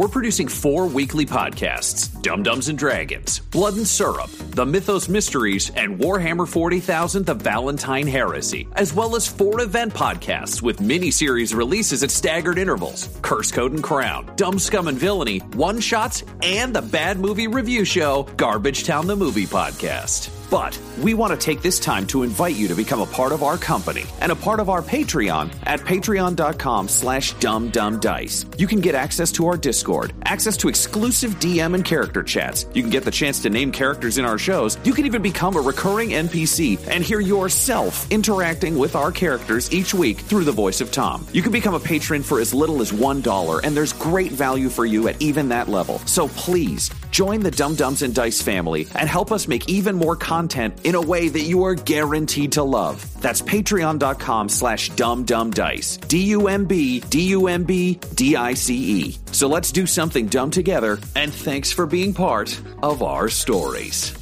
We're producing four weekly podcasts Dumb Dumbs and Dragons, Blood and Syrup, The Mythos Mysteries, and Warhammer 40,000 The Valentine Heresy, as well as four event podcasts with mini series releases at staggered intervals Curse Code and Crown, Dumb Scum and Villainy, One Shots, and the Bad Movie Review Show, Garbage Town the Movie Podcast. But we want to take this time to invite you to become a part of our company and a part of our Patreon at patreon.com slash dumbdumbdice. You can get access to our Discord, access to exclusive DM and character chats. You can get the chance to name characters in our shows. You can even become a recurring NPC and hear yourself interacting with our characters each week through the voice of Tom. You can become a patron for as little as $1, and there's great value for you at even that level. So please join the Dumb Dumbs and Dice family and help us make even more content in a way that you are guaranteed to love. That's patreon.com slash dumbdumbdice. D-U-M-B, D-U-M-B, D-I-C-E. So let's do something dumb together, and thanks for being part of our stories.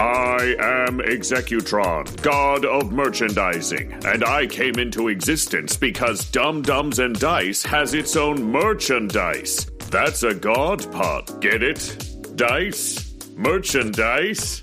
I am Executron, god of merchandising, and I came into existence because Dumb Dumbs and Dice has its own merchandise. That's a god pot, get it? Dice? Merchandise?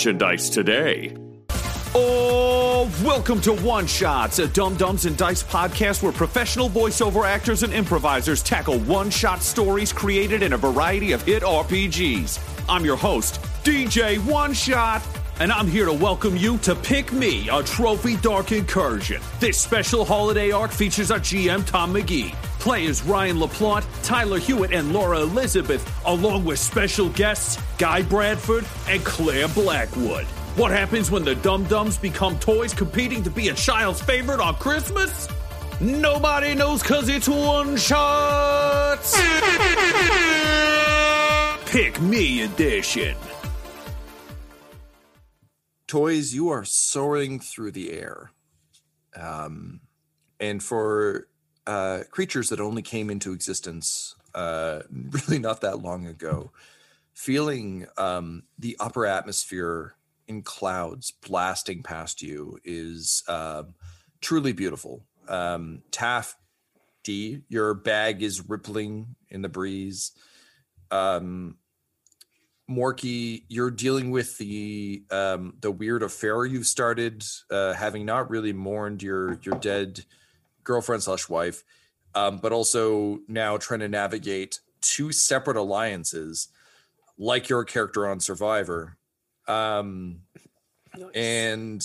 merchandise today. Oh, welcome to One Shots, a Dumb Dumbs and Dice podcast where professional voiceover actors and improvisers tackle one shot stories created in a variety of hit RPGs. I'm your host, DJ One Shot. And I'm here to welcome you to Pick Me, a Trophy Dark Incursion. This special holiday arc features our GM Tom McGee, players Ryan LaPlante, Tyler Hewitt, and Laura Elizabeth, along with special guests Guy Bradford and Clare Blackwood. What happens when the Dumb Dumbs become toys competing to be a child's favorite on Christmas? Nobody knows because it's one shot. Pick Me Edition. toys, you are soaring through the air. Um, and for uh, creatures that only came into existence uh, really not that long ago, feeling um, the upper atmosphere in clouds blasting past you is um, truly beautiful. Um, Taff D, your bag is rippling in the breeze. Um, Morky, you're dealing with the um, the weird affair you've started, uh, having not really mourned your your dead girlfriend slash wife, um, but also now trying to navigate two separate alliances, like your character on Survivor. Um, And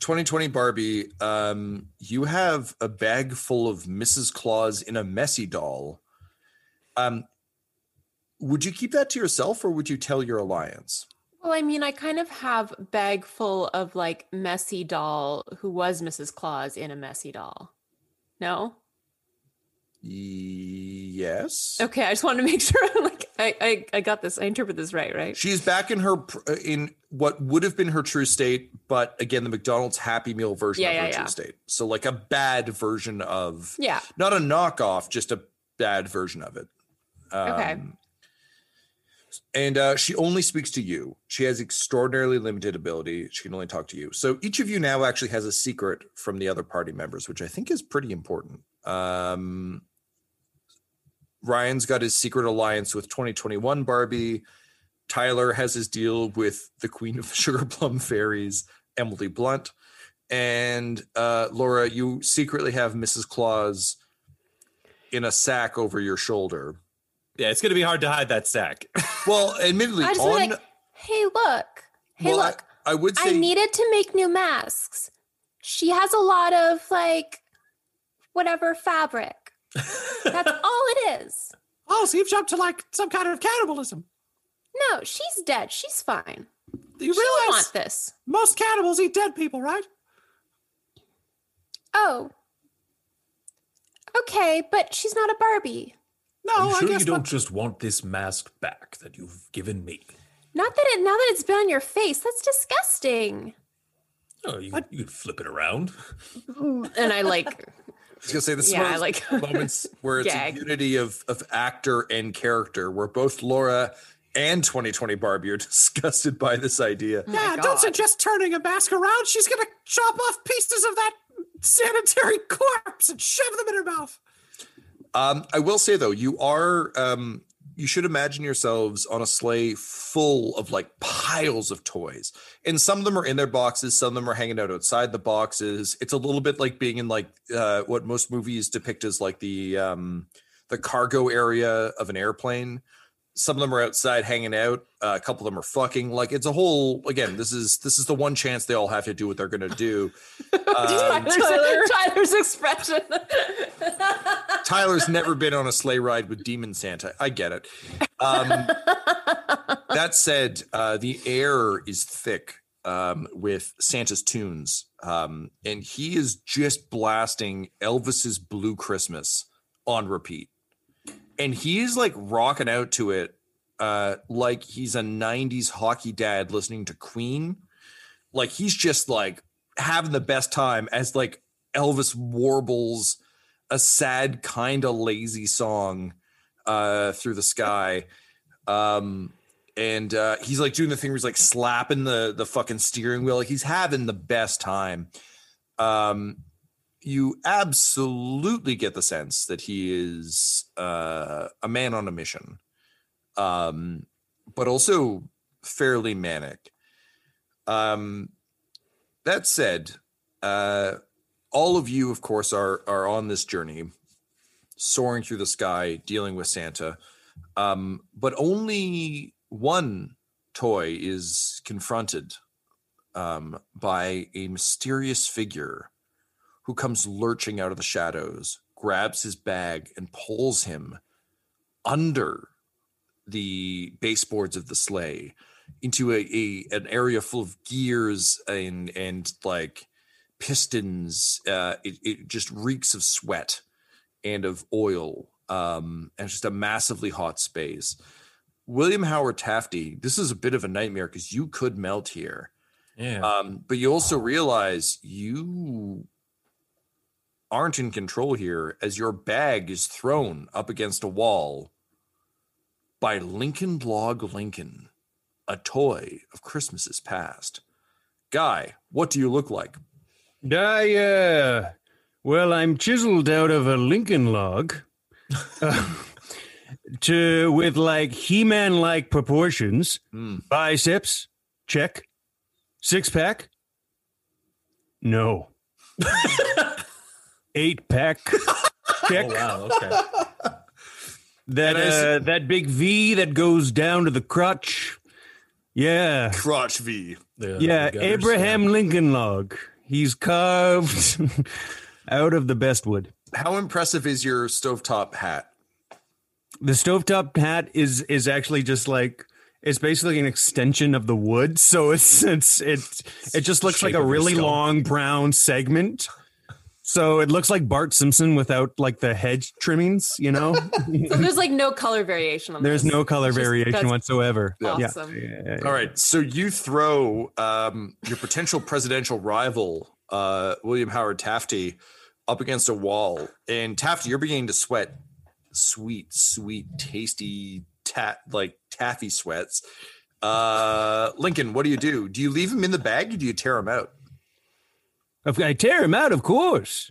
2020 Barbie, um, you have a bag full of Mrs. Claus in a messy doll. Um, would you keep that to yourself or would you tell your alliance? Well, I mean, I kind of have bag full of like messy doll who was Mrs. Claus in a messy doll. No? Yes. Okay, I just wanted to make sure like I, I I got this. I interpret this right, right? She's back in her uh, in what would have been her true state, but again, the McDonald's Happy Meal version Yeah, of her yeah, true yeah. state. So like a bad version of Yeah. not a knockoff, just a bad version of it. Okay. And uh, she only speaks to you. She has extraordinarily limited ability. She can only talk to you. So each of you now actually has a secret from the other party members, which I think is pretty important. Um, Ryan's got his secret alliance with 2021 Barbie. Tyler has his deal with the queen of the sugar plum fairies, Emily Blunt. And uh, Laura, you secretly have Mrs. Claus in a sack over your shoulder. Yeah, it's gonna be hard to hide that sack. Well, admittedly, I just on like, hey, look, hey, well, look. I, would Say... I say needed to make new masks. She has a lot of like whatever fabric. That's all it is. oh, so you've jumped to like some kind of cannibalism. No, she's dead. She's fine. You She didn't realize want this. most cannibals eat dead people, right? Oh. Okay, but she's not a Barbie. No, Are you I sure guess you don't not. just want this mask back that you've given me? Not that it now that it's been on your face. That's disgusting. Oh, you, you can flip it around. And I like I was gonna say this Yeah, is like, moments where it's gag. a unity of of actor and character, where both Laura and 2020 Barbie are disgusted by this idea. Oh yeah, don't suggest turning a mask around. She's gonna chop off pieces of that sanitary corpse and shove them in her mouth. Um, I will say though, you are um, you should imagine yourselves on a sleigh full of like piles of toys, and some of them are in their boxes, some of them are hanging out outside the boxes. It's a little bit like being in like uh, what most movies depict as like the um, the cargo area of an airplane. Some of them are outside hanging out. Uh, a couple of them are fucking. Like it's a whole. Again, this is this is the one chance they all have to do what they're gonna do. Um, Tyler's, Tyler's expression. Tyler's never been on a sleigh ride with Demon Santa. I get it. Um, that said, uh, the air is thick um, with Santa's tunes, um, and he is just blasting Elvis's Blue Christmas on repeat, and he's like rocking out to it uh, like he's a '90s hockey dad listening to Queen. Like he's just like having the best time as like Elvis warbles a sad kind of lazy song uh through the sky. Um and uh he's like doing the thing where he's like slapping the the fucking steering wheel. Like he's having the best time. Um you absolutely get the sense that he is uh a man on a mission um but also fairly manic um that said uh all of you, of course, are are on this journey, soaring through the sky, dealing with Santa. Um, but only one toy is confronted um, by a mysterious figure who comes lurching out of the shadows, grabs his bag, and pulls him under the baseboards of the sleigh into a, a an area full of gears and and like pistons uh it, it just reeks of sweat and of oil um and just a massively hot space william howard tafty this is a bit of a nightmare because you could melt here Yeah. um but you also realize you aren't in control here as your bag is thrown up against a wall by lincoln log lincoln a toy of christmases past. Guy what do you look like? I, uh, well, I'm chiseled out of a Lincoln log, uh, to with like He-Man like proportions, Hmm. biceps, check, six pack, no, eight pack, check. oh wow. Okay. That And I s- uh, that big V that goes down to the crotch, Yeah. Crotch V. Yeah, gutters, Abraham Lincoln log. He's carved out of the best wood. How impressive is your stovetop hat? The stovetop hat is is actually just like it's basically an extension of the wood. So it's it's it's it just looks like a really long brown segment. So it looks like Bart Simpson without like the hedge trimmings, you know? So there's like no color variation on There's this. no color just- variation that's whatsoever. Yeah. Awesome. Yeah, yeah, All right, so you throw um, your potential presidential rival, uh, William Howard Tafty, up against a wall, and Tafty, you're beginning to sweat sweet, sweet, tasty, tat like taffy sweats. Uh, Lincoln, what do you do? Do you leave him in the bag? Or do you tear him out? I tear him out, of course.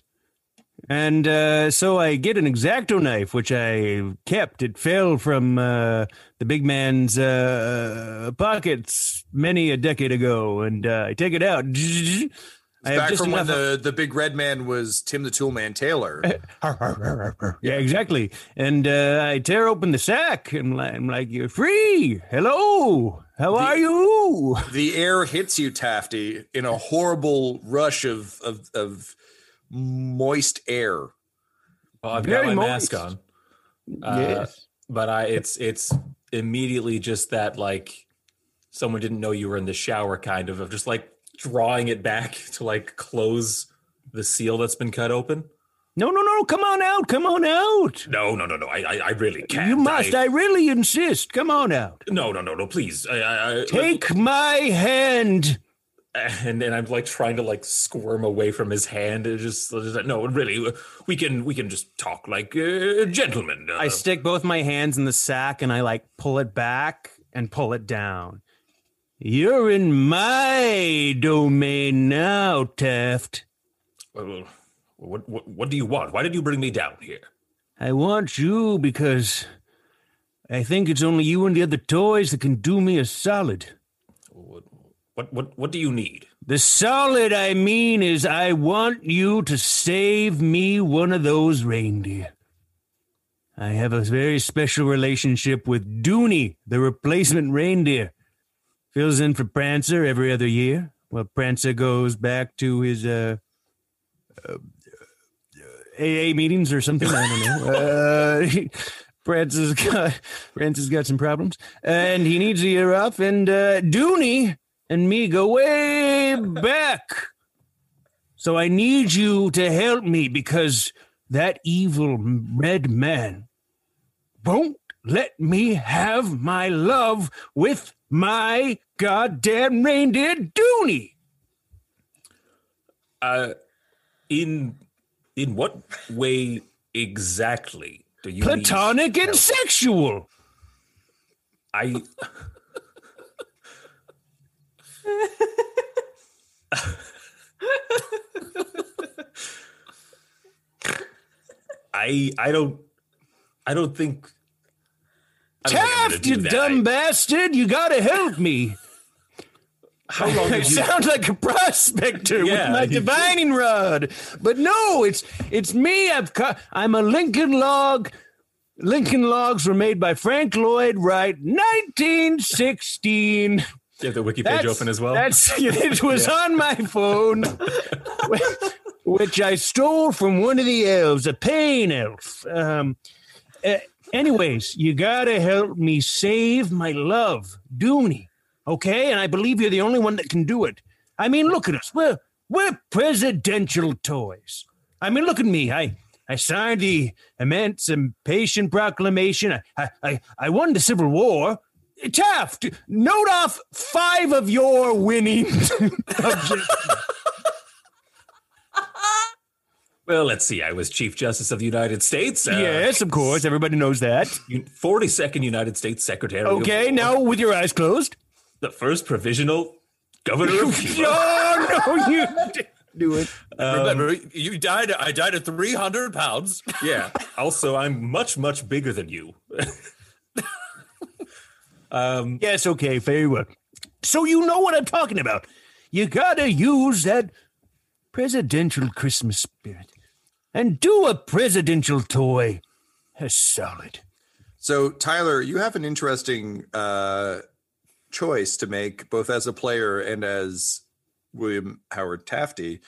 And uh, so I get an exacto knife, which I kept. It fell from uh, the big man's uh, pockets many a decade ago, and uh, I take it out. I Back just from when the, the big red man was Tim the Toolman Taylor. yeah, exactly. And uh, I tear open the sack, and I'm like, "You're free. Hello, how are you?" the air hits you, Tafty, in a horrible rush of of, of moist air. Well, I've Very got my moist. mask on. Uh, Yes. But I it's it's immediately just that like someone didn't know you were in the shower kind of of just like drawing it back to like close the seal that's been cut open. No, no, no! Come on out! Come on out! No, no, no, no. I I, I really can't. You must! I, I really insist. Come on out. no, no, no, no. Please. I, I, I, Take my hand. and then I'm like trying to like squirm away from his hand. It just, like, no, really, we can we can just talk like uh, gentlemen. Uh, I stick both my hands in the sack and I like pull it back and pull it down. You're in my domain now, Taft. well, what, what what do you want? Why did you bring me down here? I want you because I think it's only you and the other toys that can do me a solid. What what what, what do you need? The solid I mean is I want you to save me one of those reindeer. I have a very special relationship with Dooney, the replacement reindeer. Fills in for Prancer every other year. Well, Prancer goes back to his uh, uh, AA meetings or something. I don't know. Uh, Prancer's got Prancer's got some problems, and he needs a year off. And uh, Dooney and me go way back. So I need you to help me because that evil red man won't let me have my love with my goddamn reindeer Dooney. Uh, in in what way exactly do you Platonic and help? sexual. I I I don't I don't think I don't think I'm Taft, do you dumb I- bastard, you gotta help me. How long I did you sound like a prospector Yeah, with my do. divining rod, but no, it's it's me. I've cut. I'm a Lincoln log. Lincoln logs were made by Frank Lloyd Wright, 1916. You have the wiki page open as well? That's it was on my phone, which I stole from one of the elves, a pain elf. Um, uh, anyways, you gotta help me save my love, Dooney. Okay, and I believe you're the only one that can do it. I mean, look at us. We're we're presidential toys. I mean, look at me. I I signed the immense Emancipation Proclamation. I I I, won the Civil War. Taft, note off five of your winning objectives. Well, let's see. I was Chief Justice of the United States. uh, yes, of course. Everybody knows that. 42nd United States Secretary. Okay, now with your eyes closed. The first provisional governor of Cuba. Oh, no, you didn't do it. Remember, you died. I died at 300 pounds. Yeah. Also, I'm much, much bigger than you. um, Yes, okay, very well. So you know what I'm talking about. You gotta use that presidential Christmas spirit and do a presidential toy. That's solid. So, Tyler, you have an interesting uh, choice to make, both as a player and as William Howard Tafty.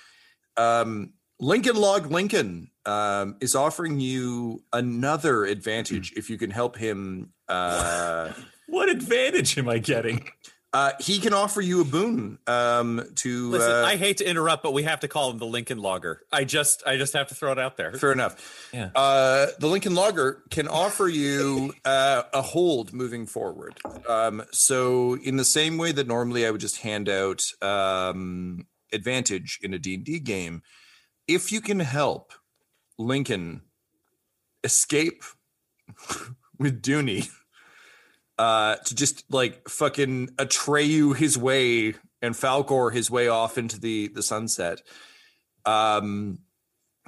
Um, Lincoln Log Lincoln um, is offering you another advantage if you can help him. Uh, What advantage am I getting? Uh, he can offer you a boon um, to. Listen, uh, I hate to interrupt, but we have to call him the Lincoln Logger. I just, I just have to throw it out there. Fair enough. Yeah. Uh, the Lincoln Logger can offer you uh, a hold moving forward. Um, so, in the same way that normally I would just hand out um, advantage in a D&D game, if you can help Lincoln escape with Dooney uh, to just like fucking Atreyu his way and Falkor his way off into the the sunset, um,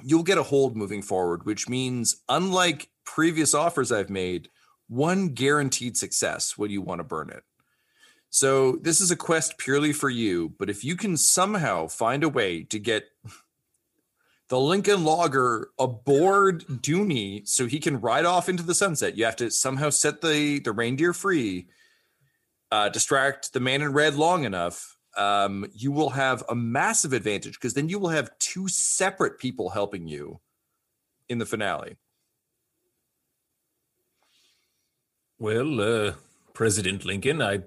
you'll get a hold moving forward, which means unlike previous offers I've made, one guaranteed success when you want to burn it. So this is a quest purely for you, but if you can somehow find a way to get the Lincoln Logger aboard Dooney so he can ride off into the sunset, you have to somehow set the the reindeer free, uh, distract the man in red long enough. Um, you will have a massive advantage because then you will have two separate people helping you in the finale. Well, uh, President Lincoln, I,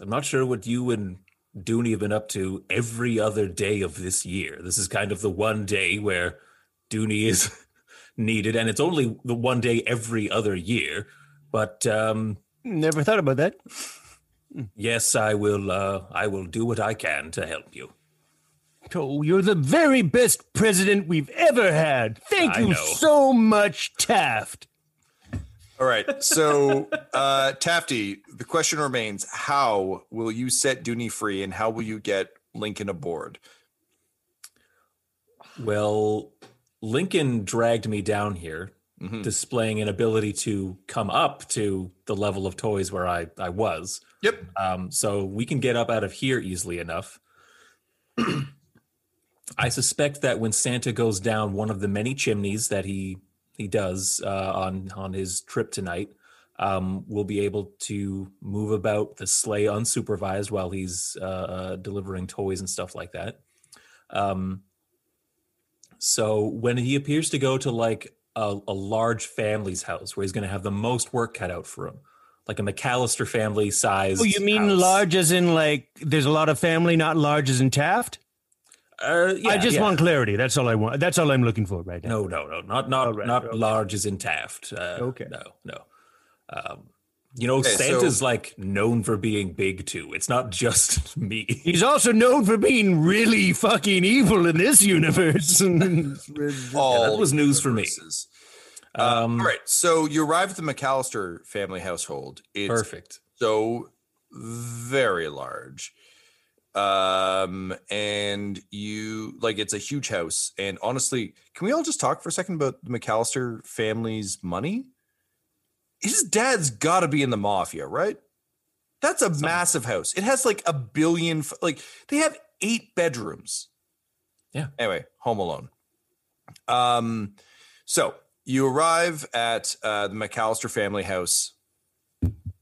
I'm not sure what you and Dooney have been up to every other day of this year. This is kind of the one day where Dooney is needed, and it's only the one day every other year. But um, Never thought about that. yes, I will. Uh, I will do what I can to help you. Oh, you're the very best president we've ever had. Thank I you know. so much, Taft. All right. So, uh, Tafty, the question remains how will you set Dooney free and how will you get Lincoln aboard? Well, Lincoln dragged me down here, Mhm. displaying an ability to come up to the level of toys where I, I was. Yep. Um, so we can get up out of here easily enough. I suspect that when Santa goes down one of the many chimneys that he he does uh, on on his trip tonight, um, we'll be able to move about the sleigh unsupervised while he's uh, uh, delivering toys and stuff like that. Um, so when he appears to go to like a, a large family's house where he's going to have the most work cut out for him, like a McCallister family size. Oh, you mean large as in like there's a lot of family, not large as in Taft? Uh, yeah, I just yeah. want clarity. That's all I want. That's all I'm looking for right now. No, no, no, not not right, not okay. large as in Taft. Uh, Okay. no, no. Um, you know, Okay, so- Santa's like known for being big too. It's not just me. He's also known for being really fucking evil in this universe. All that was news for me. universes. Um, all right. So you arrive at the McCallister family household. It's Perfect. so very large. Um, and you like it's a huge house. And honestly, can we all just talk for a second about the McCallister family's money? His dad's got to be in the mafia, right? That's a massive house. It has like a billion, like they have eight bedrooms. Yeah. Anyway, Home Alone. Um, so you arrive at uh, the McCallister family house,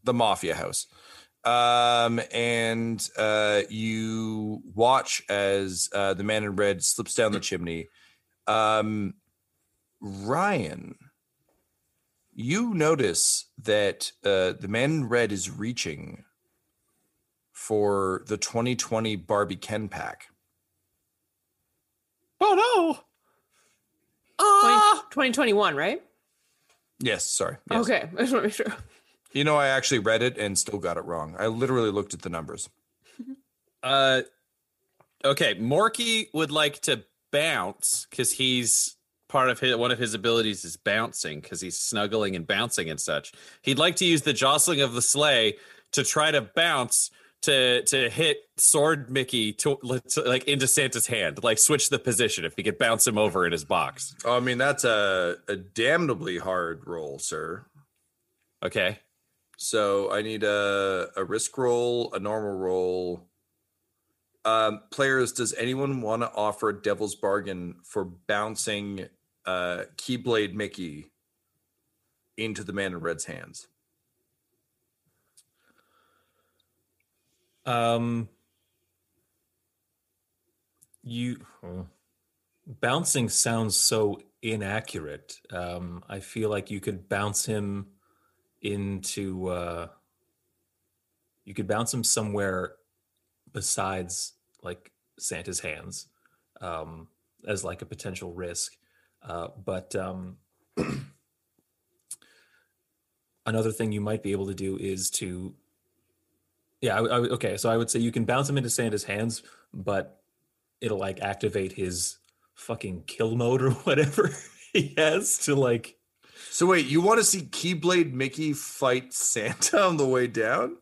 the mafia house, um, and uh, you watch as uh, the man in red slips down the chimney. Um, Ryan, you notice that uh, the man in red is reaching for the 2020 Barbie Ken pack. Oh no. Ah! 20, 2021, right? Yes, sorry. Yes. Okay. I just want to make sure. You know, I actually read it and still got it wrong. I literally looked at the numbers. Uh, okay. Morky would like to bounce because he's part of his one of his abilities is bouncing because he's snuggling and bouncing and such. He'd like to use the jostling of the sleigh to try to bounce to to hit Sword Mickey to, to like into Santa's hand, like switch the position if he could bounce him over in his box. Oh, I mean, that's a, a damnably hard roll, sir. Okay. So I need a, a risk roll, a normal roll. Um, players, does anyone want to offer a devil's bargain for bouncing uh, Keyblade Mickey into the man in red's hands? Um, you oh. bouncing sounds so inaccurate. Um, I feel like you could bounce him into. Uh, you could bounce him somewhere besides like Santa's hands um, as like a potential risk. Uh, but um, another thing you might be able to do is to yeah I, I, okay so i would say you can bounce him into santa's hands but it'll like activate his fucking kill mode or whatever he has to like So wait, you want to see Keyblade Mickey fight Santa on the way down?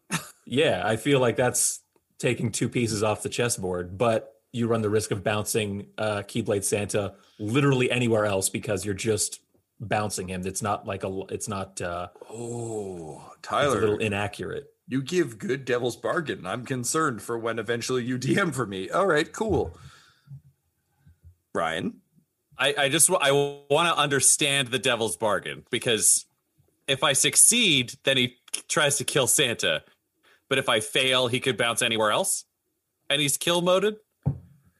yeah i feel like that's taking two pieces off the chessboard but you run the risk of bouncing uh keyblade santa literally anywhere else because you're just bouncing him it's not like a it's not uh Oh, it's a little inaccurate you give good devil's bargain. I'm concerned for when eventually you DM for me. All right, cool. Ryan, I, I just I want to understand the devil's bargain because if I succeed, then he tries to kill Santa, but if I fail, he could bounce anywhere else, and he's kill moded.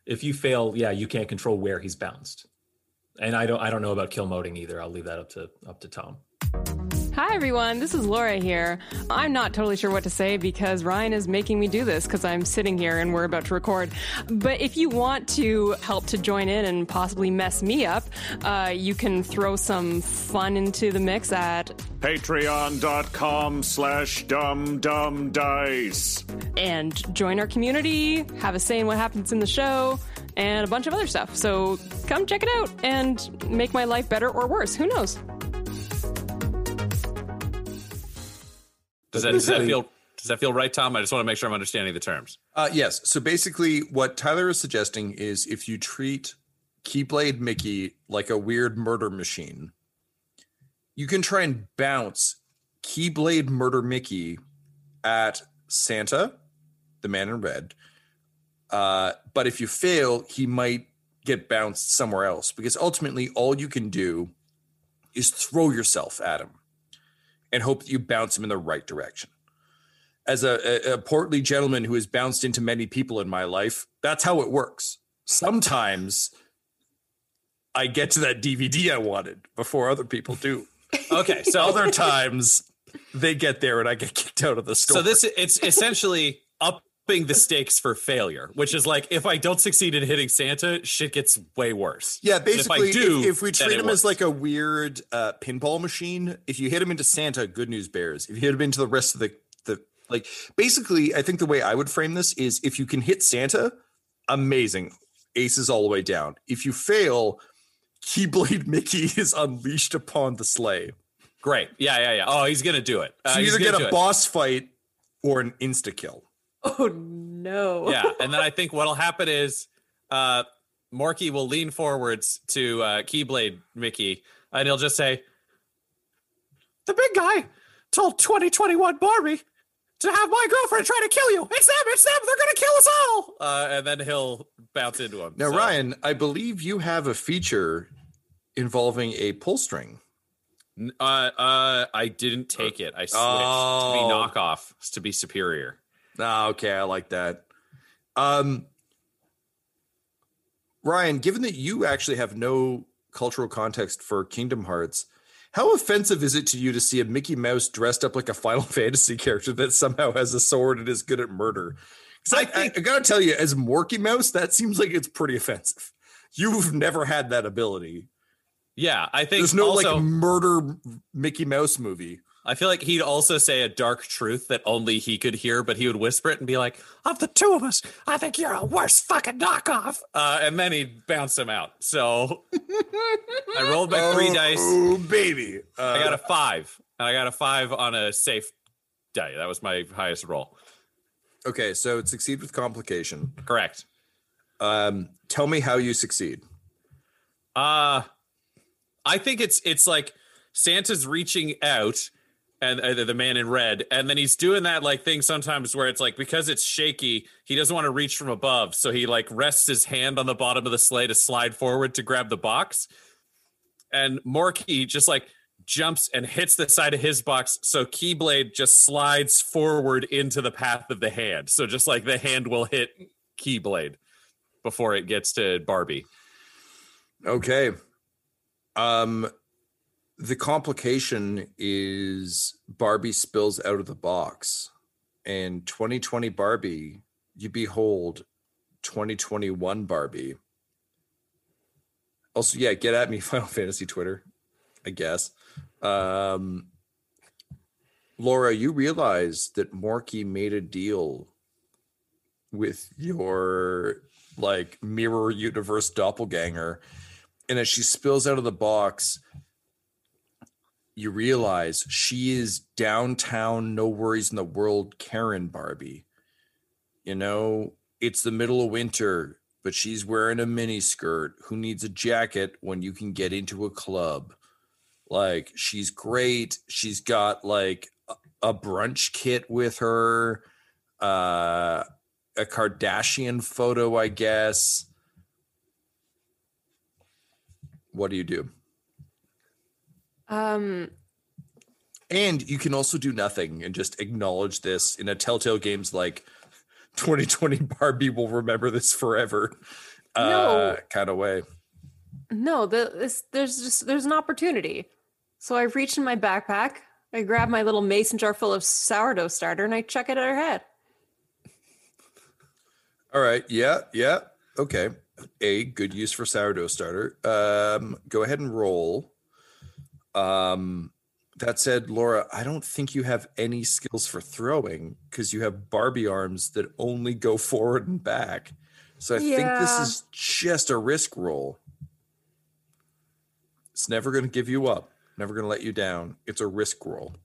if you fail yeah you can't control where he's bounced. And i don't i don't know about kill moding either. I'll leave that up to up to tom Hi, everyone. This is Laura here. I'm not totally sure what to say because Ryan is making me do this because I'm sitting here and we're about to record. But if you want to help to join in and possibly mess me up, uh, you can throw some fun into the mix at Patreon.com slash dum dum dice. and join our community, have a say in what happens in the show, and a bunch of other stuff. So come check it out and make my life better or worse. Who knows? Does that, does that feel does that feel right, Tom? I just want to make sure I'm understanding the terms. Uh, yes. So basically, what Tyler is suggesting is if you treat Keyblade Mickey like a weird murder machine, you can try and bounce Keyblade Murder Mickey at Santa, the man in red. Uh, but if you fail, he might get bounced somewhere else because ultimately, all you can do is throw yourself at him and hope that you bounce him in the right direction as a, a, a portly gentleman who has bounced into many people in my life, that's how it works. Sometimes I get to that DVD I wanted before other people do. Okay, so Other times they get there and I get kicked out of the store. so this it's essentially upping the stakes for failure, which is like if I don't succeed in hitting Santa, shit gets way worse. yeah, if basically, if, do, if we treat it him as like a weird uh, pinball machine, if you hit him into Santa, good news bears. If you hit him into the rest of the the like, basically, I think the way I would frame this is if you can hit Santa, amazing, aces all the way down. If you fail, Keyblade Mickey is unleashed upon the sleigh. great, yeah, yeah, yeah. Oh, he's gonna do it. Uh, So you either get a it. boss fight or an insta kill. Oh, no. yeah, and then I think what'll happen is uh Morky will lean forwards to uh Keyblade Mickey, and he'll just say, The big guy told 2021 Barbie to have my girlfriend try to kill you. It's them. It's them. They're gonna kill us all. uh, and then he'll bounce into him. Now, So- Ryan, I believe you have a feature involving a pull string. Uh, uh, I didn't take it. I switched to Oh. be knockoff to be superior. Ah, okay, I like that. Um, Ryan, given that you actually have no cultural context for Kingdom Hearts, how offensive is it to you to see a Mickey Mouse dressed up like a Final Fantasy character that somehow has a sword and is good at murder? 'Cause I, I, I gotta tell you, as Morky Mouse, that seems like it's pretty offensive. You've never had that ability. Yeah, I think There's no also, like murder Mickey Mouse movie. I feel like he'd also say a dark truth that only he could hear, but he would whisper it and be like, Of the two of us, I think you're a worse fucking knockoff. uh, and then he'd bounce him out. So I rolled my three Oh, dice. Oh, baby. Uh, I got a five, and I got a five on a safe die. That was my highest roll. okay, so it succeed with complication. Correct. Um, tell me how you succeed. Uh I think it's it's like Santa's reaching out and uh, the man in red and then he's doing that like thing sometimes where it's like because it's shaky he doesn't want to reach from above so he like rests his hand on the bottom of the sleigh to slide forward to grab the box and Morky just like jumps and hits the side of his box. So Keyblade just slides forward into the path of the hand. So just like the hand will hit Keyblade before it gets to Barbie. Okay. Um the complication is Barbie spills out of the box. And 2020 Barbie, you behold 2021 Barbie. Also, yeah, get at me, Final Fantasy Twitter, I guess. Um Laura, you realize that Morky made a deal with your like mirror universe doppelganger. And as she spills out of the box, you realize she is downtown, no worries in the world, Karen Barbie. You know, it's the middle of winter, but she's wearing a mini skirt. Who needs a jacket when you can get into a club? Like, she's great. She's got like a- brunch kit with her, uh, a Kardashian photo, I guess. What do you do? Um, And you can also do nothing and just acknowledge this in a Telltale Games like 2020 Barbie will remember this forever uh, kind of way. no, the, this, there's just there's an opportunity. So I reach in my backpack, I grab my little mason jar full of sourdough starter, and I chuck it at her head. All right. Yeah. Yeah. Okay. A good use for sourdough starter. Um, go ahead and roll. Um, that said, Laura, I don't think you have any skills for throwing because you have Barbie arms that only go forward and back. So I think this is just a risk roll. It's never going to give you up. Never going to let you down. It's a risk roll.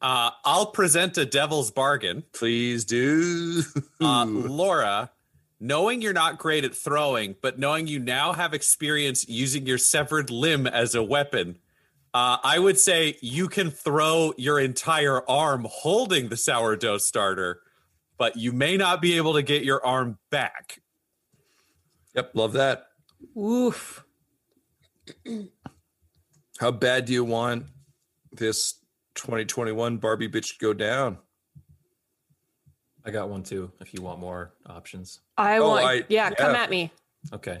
Uh, I'll present a devil's bargain. Please do. Uh, Laura, knowing you're not great at throwing, but knowing you now have experience using your severed limb as a weapon, uh, I would say you can throw your entire arm holding the sourdough starter, but you may not be able to get your arm back. Yep. Love that. Oof. How bad do you want this 2021 Barbie bitch to go down? I got one too. If you want more options. I Oh, want, I- yeah, come at me. Okay.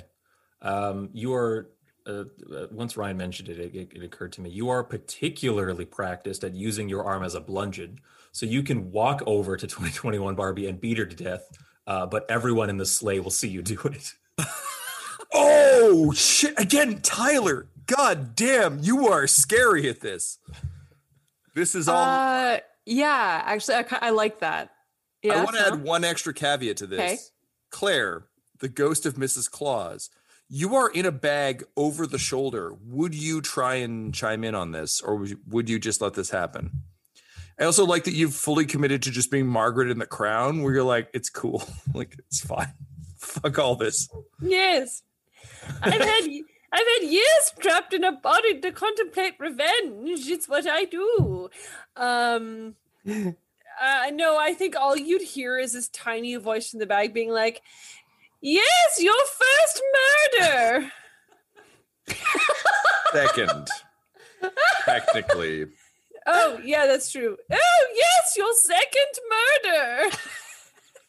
Um, you are, uh, uh, once Ryan mentioned it, it, it occurred to me, you are particularly practiced at using your arm as a bludgeon. So you can walk over to 2021 Barbie and beat her to death, uh, but everyone in the sleigh will see you do it. Oh shit! Again, Tyler. God damn, you are scary at this. This is all. Uh, yeah, actually, I, I like that. Yeah, I want to add one extra caveat to this. Okay. Clare, the ghost of Mrs. Claus, you are in a bag over the shoulder. Would you try and chime in on this, or would you, just let this happen? I also like that you've fully committed to just being Margaret in the Crown, where you're like, it's cool, like it's fine. Fuck all this. Yes. I've had I've had years trapped in a body to contemplate revenge. It's what I do. Um uh, no, I think all you'd hear is this tiny voice in the bag being like, Yes, your first murder. Second, technically. Oh, yeah, that's true. Oh, yes, your second murder.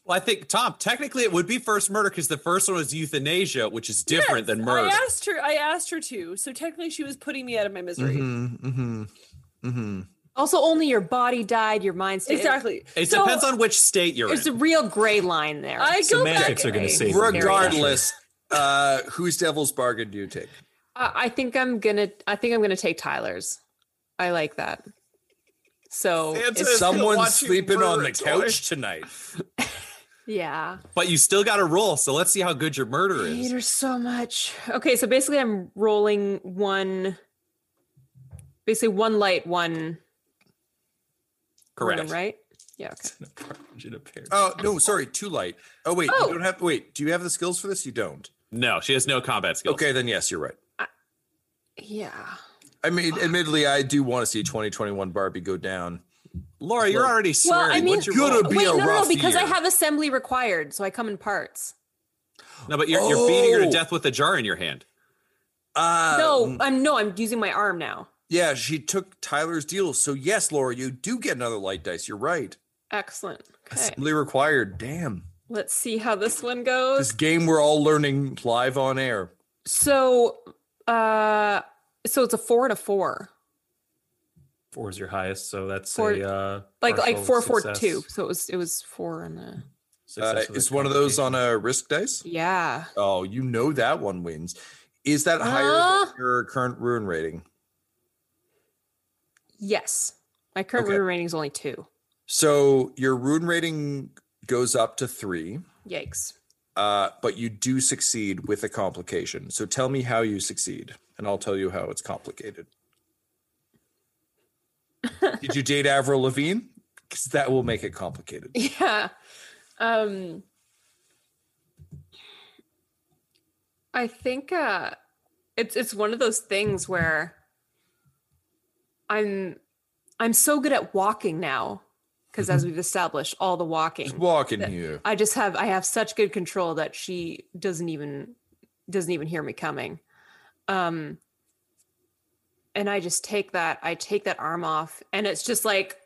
Well, I think Tom. Technically, it would be first murder because the first one was euthanasia, which is different than murder. I asked her. I asked her to. So technically, she was putting me out of my misery. Mm-hmm, mm-hmm, mm-hmm. Also, only your body died, your mind stayed. Exactly. It So- depends on which state you're There's in. It's a real gray line there. I go Semantics back. are going to save you. Regardless, uh, whose devil's bargain do you take? I, I think I'm gonna. I think I'm gonna take Tyler's. I like that. So Santa it's- is gonna Someone's sleeping on the a toy. couch tonight. yeah. But you still got to roll, so let's see how good your murder I hate is. her so much. Okay, so basically, I'm rolling one. Basically, one light, one. Correct. One, right? Yeah. Okay. Oh no, sorry, too light. Oh wait, Oh. you don't have. Wait, do you have the skills for this? You don't. No, she has no combat skills. Okay, then yes, you're right. Yeah. I mean, admittedly, I do want to see 2021 Barbie go down. Laura, you're already swearing. Well. I mean, What's your gonna roll? be wait, a no, no, no, rough because I have assembly required, so I come in parts. No, but you're, you're beating her to Oh. death with a jar in your hand. Uh, no, I'm no, I'm using my arm now. Yeah, she took Tyler's deal. So yes, Laura, you do get another light dice. You're right. Excellent. Okay. Assembly required. Damn. Let's see how this one goes. This game we're all learning live on air. So, uh, so it's a four and a four, Four is your highest, so that's Four- a uh, like like partial four, four, two. So it was it was four and a Uh, Success is one of those on a risk dice? yeah. Oh, you know that one wins. Is that higher Uh. than your current ruin rating? Yes, my current Okay. ruin rating is only two. So your ruin rating goes up to three, Yikes. uh, but you do succeed with a complication. So tell me how you succeed, and I'll tell you how it's complicated. Did you date Avril Lavigne? Because that will make it complicated. Yeah. Um I think uh it's it's one of those things where I'm I'm so good at walking now because as we've established all the walking Just walking here. I just have I have such good control that she doesn't even doesn't even hear me coming. Um and I just take that I take that arm off and it's just like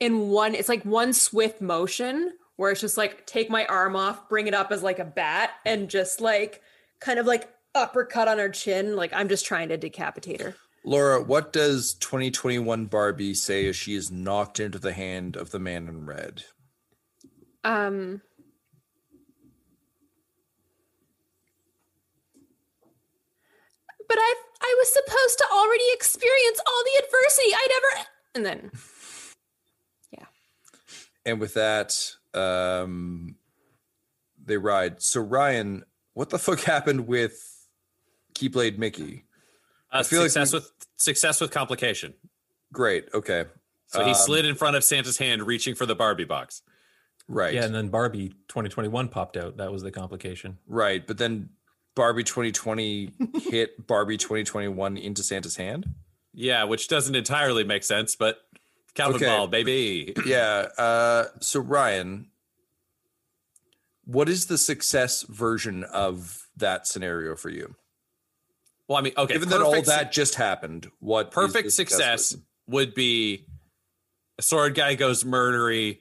in one it's like one swift motion where it's just like take my arm off, bring it up as like a bat and just like kind of like uppercut on her chin like I'm just trying to decapitate her. Laura, what does 2021 Barbie say as she is knocked into the hand of the man in red? Um But I I was supposed to already experience all the adversity. I never and then yeah. And with that, um, they ride. So Ryan, what the fuck happened with Keyblade Mickey? Uh, I feel like success with success with complication. Great. Okay. So he Um, slid in front of Santa's hand, reaching for the Barbie box. Right. Yeah, and then Barbie 2021 popped out. That was the complication. Right. But then Barbie 2020 hit Barbie 2021 into Santa's hand. Yeah, which doesn't entirely make sense, but Calvin Okay. Ball, baby. Yeah. Uh, so Ryan, what is the success version of that scenario for you? Well, I mean, okay. Given that all that just happened, what perfect success version? would be a sword guy goes murdery,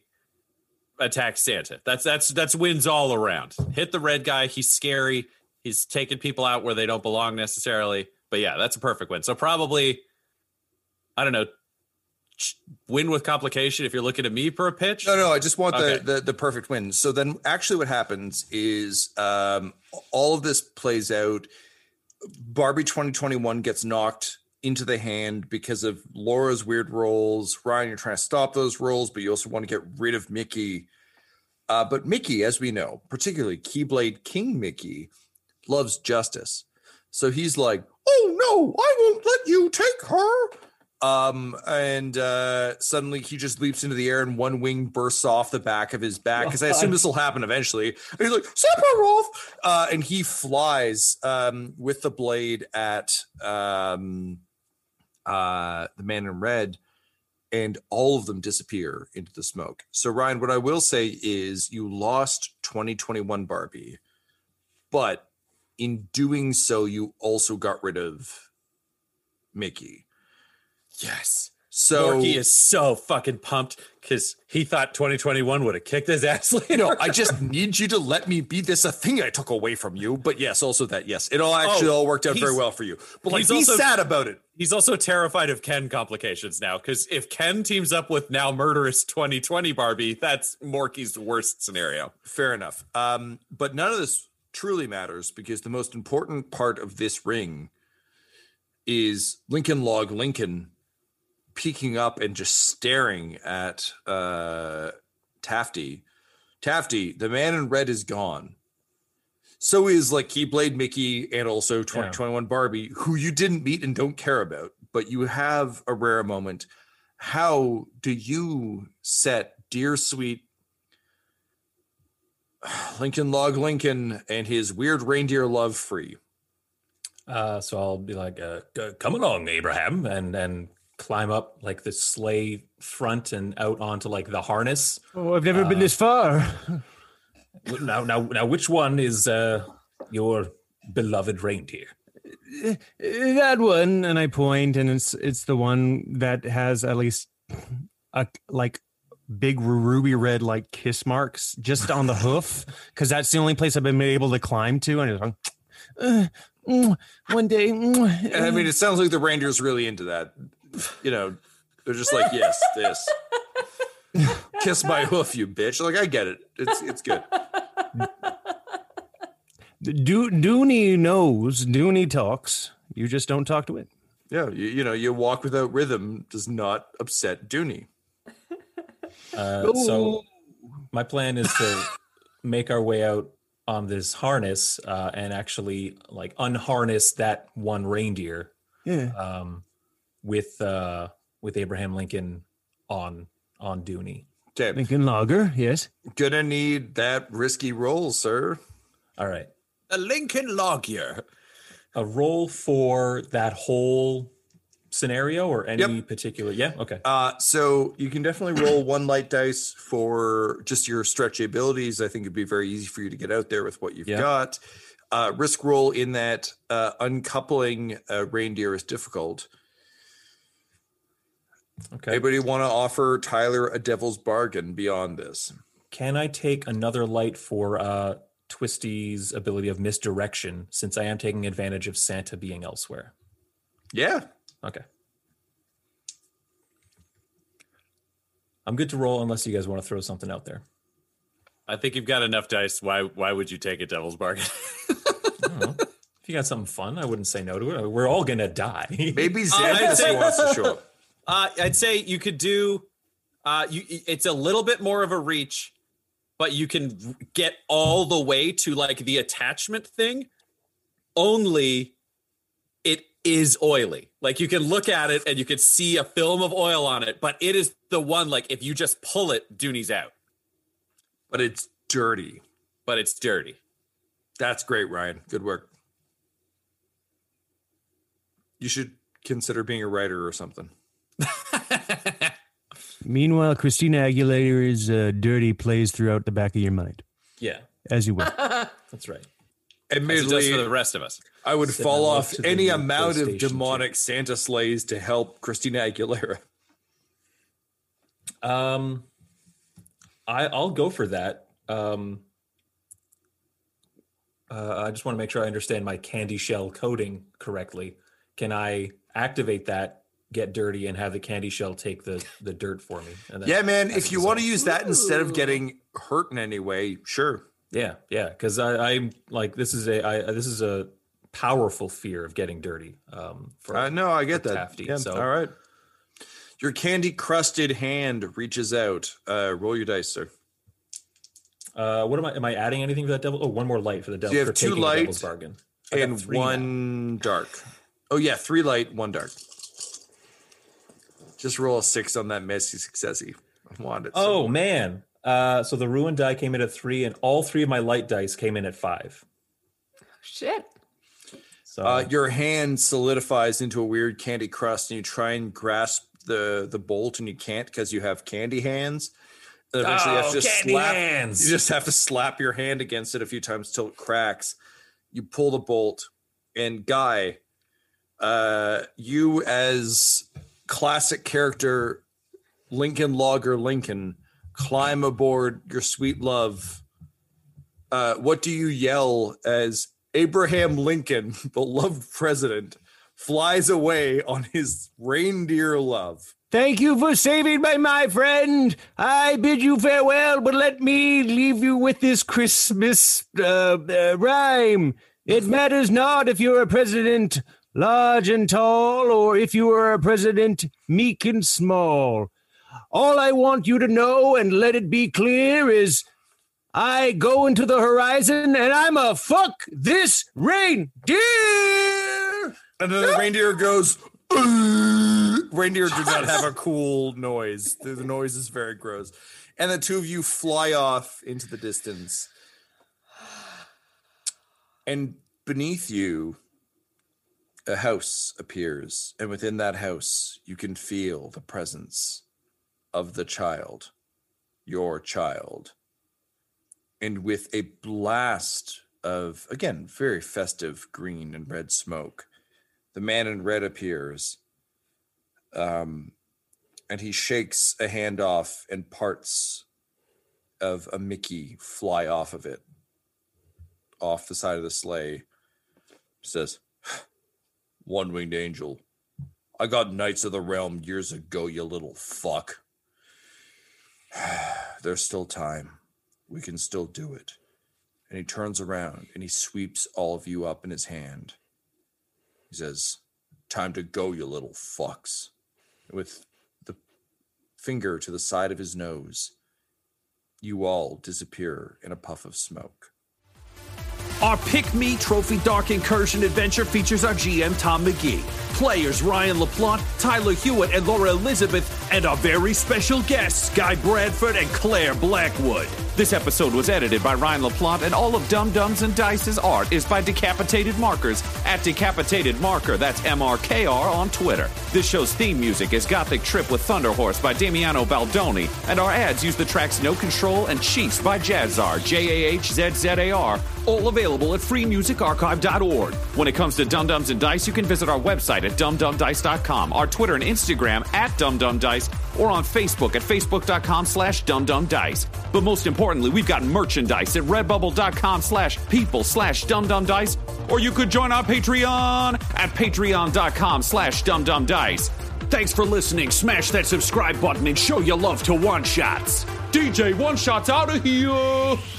attacks Santa. That's that's that's wins all around. Hit the red guy. He's scary. He's taking people out where they don't belong necessarily. But yeah, that's a perfect win. So probably, I don't know, win with complication if you're looking at me for a pitch. No, no, I just want Okay. the, the the perfect win. So then, actually, what happens is um, all of this plays out. Barbie 2021 gets knocked into the hand because of Laura's weird roles. Ryan, you're trying to stop those roles, but you also want to get rid of Mickey. Uh, but Mickey, as we know, particularly Keyblade King Mickey, loves justice. So he's like, "Oh no, I won't let you take her." Um, and uh, suddenly he just leaps into the air, and one wing bursts off the back of his back because I assume this will happen eventually. And he's like, "Sephiroth!" Uh, and he flies um, with the blade at um, uh, the man in red, and all of them disappear into the smoke. So, Ryan, what I will say is you lost 2021 Barbie, but in doing so, you also got rid of Mickey. Yes. So Morky is so fucking pumped because he thought 2021 would have kicked his ass later. no, I just need you to let me be this a thing I took away from you. But yes, also that yes, it all actually Oh, all worked out very well for you. But like, he's be also- sad about it. He's also terrified of Ken complications now because if Ken teams up with now murderous 2020 Barbie, that's Morky's worst scenario. Fair enough. Um, but none of this truly matters because the most important part of this ring is Lincoln Log Lincoln peeking up and just staring at uh, Tafty. Tafty, the man in red is gone. So is like Keyblade Mickey and also 2021 Barbie, who you didn't meet and don't care about, but you have a rare moment. How do you set dear sweet Lincoln Log Lincoln and his weird reindeer love free? Uh, so I'll be like, uh, "Come along, Abraham," and and climb up like the sleigh front and out onto like the harness. Oh, I've never been Uh, this far. Now, now, now, which one is uh, your beloved reindeer? uh, that one, and I point, and it's it's the one that has at least a like big ruby red like kiss marks just on the hoof, because that's the only place I've been able to climb to, and it's like, uh, one day. I mean, it sounds like the reindeer's really into that. You know, they're just like, yes, this. Kiss my hoof, you bitch. Like, I get it. It's it's good. Do Dooney knows, Dooney talks. You just don't talk to it. Yeah, you, you know, you walk without rhythm does not upset Dooney. Uh, so my plan is to make our way out on this harness uh, and actually like unharness that one reindeer Yeah. um, with uh, with Abraham Lincoln on on Dooney. Okay. Lincoln Lager, yes. Gonna need that risky roll, sir. All right. A Lincoln Logger. A roll for that whole scenario or any particular yeah okay Uh, so you can definitely roll one light dice for just your stretchy abilities. I think it'd be very easy for you to get out there with what you've Yeah. got. Uh, risk roll in that uh, uncoupling a reindeer is difficult. Okay Anybody want to offer Tyler a devil's bargain beyond this? can i take another light for uh twisty's ability of misdirection since i am taking advantage of santa being elsewhere Yeah. okay i'm good to roll unless you guys want to throw something out there I think you've got enough dice. Why why would you take a devil's bargain? if you got something fun i wouldn't say no to it we're all gonna die Maybe Uh, Xanthus say- wants to show up. Uh, I'd say you could do. Uh, you it's a little bit more of a reach, but you can get all the way to like the attachment thing. Only it is oily. Like you can look at it and you can see a film of oil on it, but it is the one like if you just pull it, Dooney's out. But it's dirty. But it's dirty. That's great, Ryan. Good work. You should consider being a writer or something. Meanwhile, Christina Aguilera's uh, dirty plays throughout the back of your mind, yeah as you will. that's right As it does Admittedly, for the rest of us. I would Sitting fall off left to the any amount of PlayStation demonic Santa sleighs to help Christina Aguilera. Um, I I'll go for that. Um, uh, I just want to make sure I understand my candy shell coding correctly. Can I activate that, get dirty, and have the candy shell take the the dirt for me? And Yeah, man. If you want to use that instead of getting hurt in any way, sure. yeah, yeah, because I'm like this is a I, this is a powerful fear of getting dirty. Um, for Uh, no, I get that. Tafty, Yeah, so all right. Your candy crusted hand reaches out. Uh, roll your dice, sir. uh, what am I? Am I adding anything for that devil? Oh, one more light for the devil. you have for two taking light bargain and three now. one dark. Oh yeah, three light, one dark. Just roll a six on that messy successy. I want it. so Oh man. Uh, so the ruined die came in at three, and all three of my light dice came in at five. Shit. So Uh, your hand solidifies into a weird candy crust, and you try and grasp the the bolt, and you can't because you have candy hands. And eventually, you have Oh, to just candy slap. hands. You just have to slap your hand against it a few times till it cracks. You pull the bolt, and Guy, uh, you as classic character Lincoln Logger Lincoln climb aboard your sweet love. Uh, what do you yell as Abraham Lincoln, beloved president, flies away on his reindeer love? Thank you for saving me, my friend. I bid you farewell, but let me leave you with this Christmas uh, uh, rhyme. It matters not if you're a president large and tall, or if you are a president meek and small. All I want you to know and let it be clear is I go into the horizon and I'm a fuck this reindeer. And then the reindeer goes. reindeer do not have a cool noise. The noise is very gross. And the two of you fly off into the distance. And beneath you, a house appears. And within that house, you can feel the presence of the child, your child. And with a blast of, again, very festive green and red smoke, the man in red appears. Um, and he shakes a hand off, and parts of a Mickey fly off of it, off the side of the sleigh. Says, One winged angel. I got Knights of the Realm years ago, you little fuck. There's still time. We can still do it. And he turns around and he sweeps all of you up in his hand. He says, Time to go, you little fucks. With the finger to the side of his nose, you all disappear in a puff of smoke. Our Pick Me Trophy Dark Incursion adventure features our GM Tom McGee, players Ryan Tyler Hewitt, and Laura Elizabeth, and our very special guests Guy Bradford and Clare Blackwood. This episode was edited by Ryan LaPlante, and all of Dumb Dumbs and Dice's art is by Decapitated Markers at Decapitated Marker. That's M R K R on Twitter. This show's theme music is Gothic Trip with Thunder Horse by Damiano Baldoni, and our ads use the tracks No Control and Chiefs by Jahzzar, J A H Z Z A R, all available at freemusicarchive.org. When it comes to Dumb Dumbs and Dice, you can visit our website at dumbdumbdice.com, our Twitter and Instagram at dumbdumbdice, or on Facebook at facebook.com slash dumbdumbdice. But most importantly, we've got merchandise at redbubble.com slash people slash dumbdumbdice, or you could join our Patreon at patreon.com slash dumbdumbdice. Thanks for listening. Smash that subscribe button and show your love to One Shots. DJ One Shots out of here.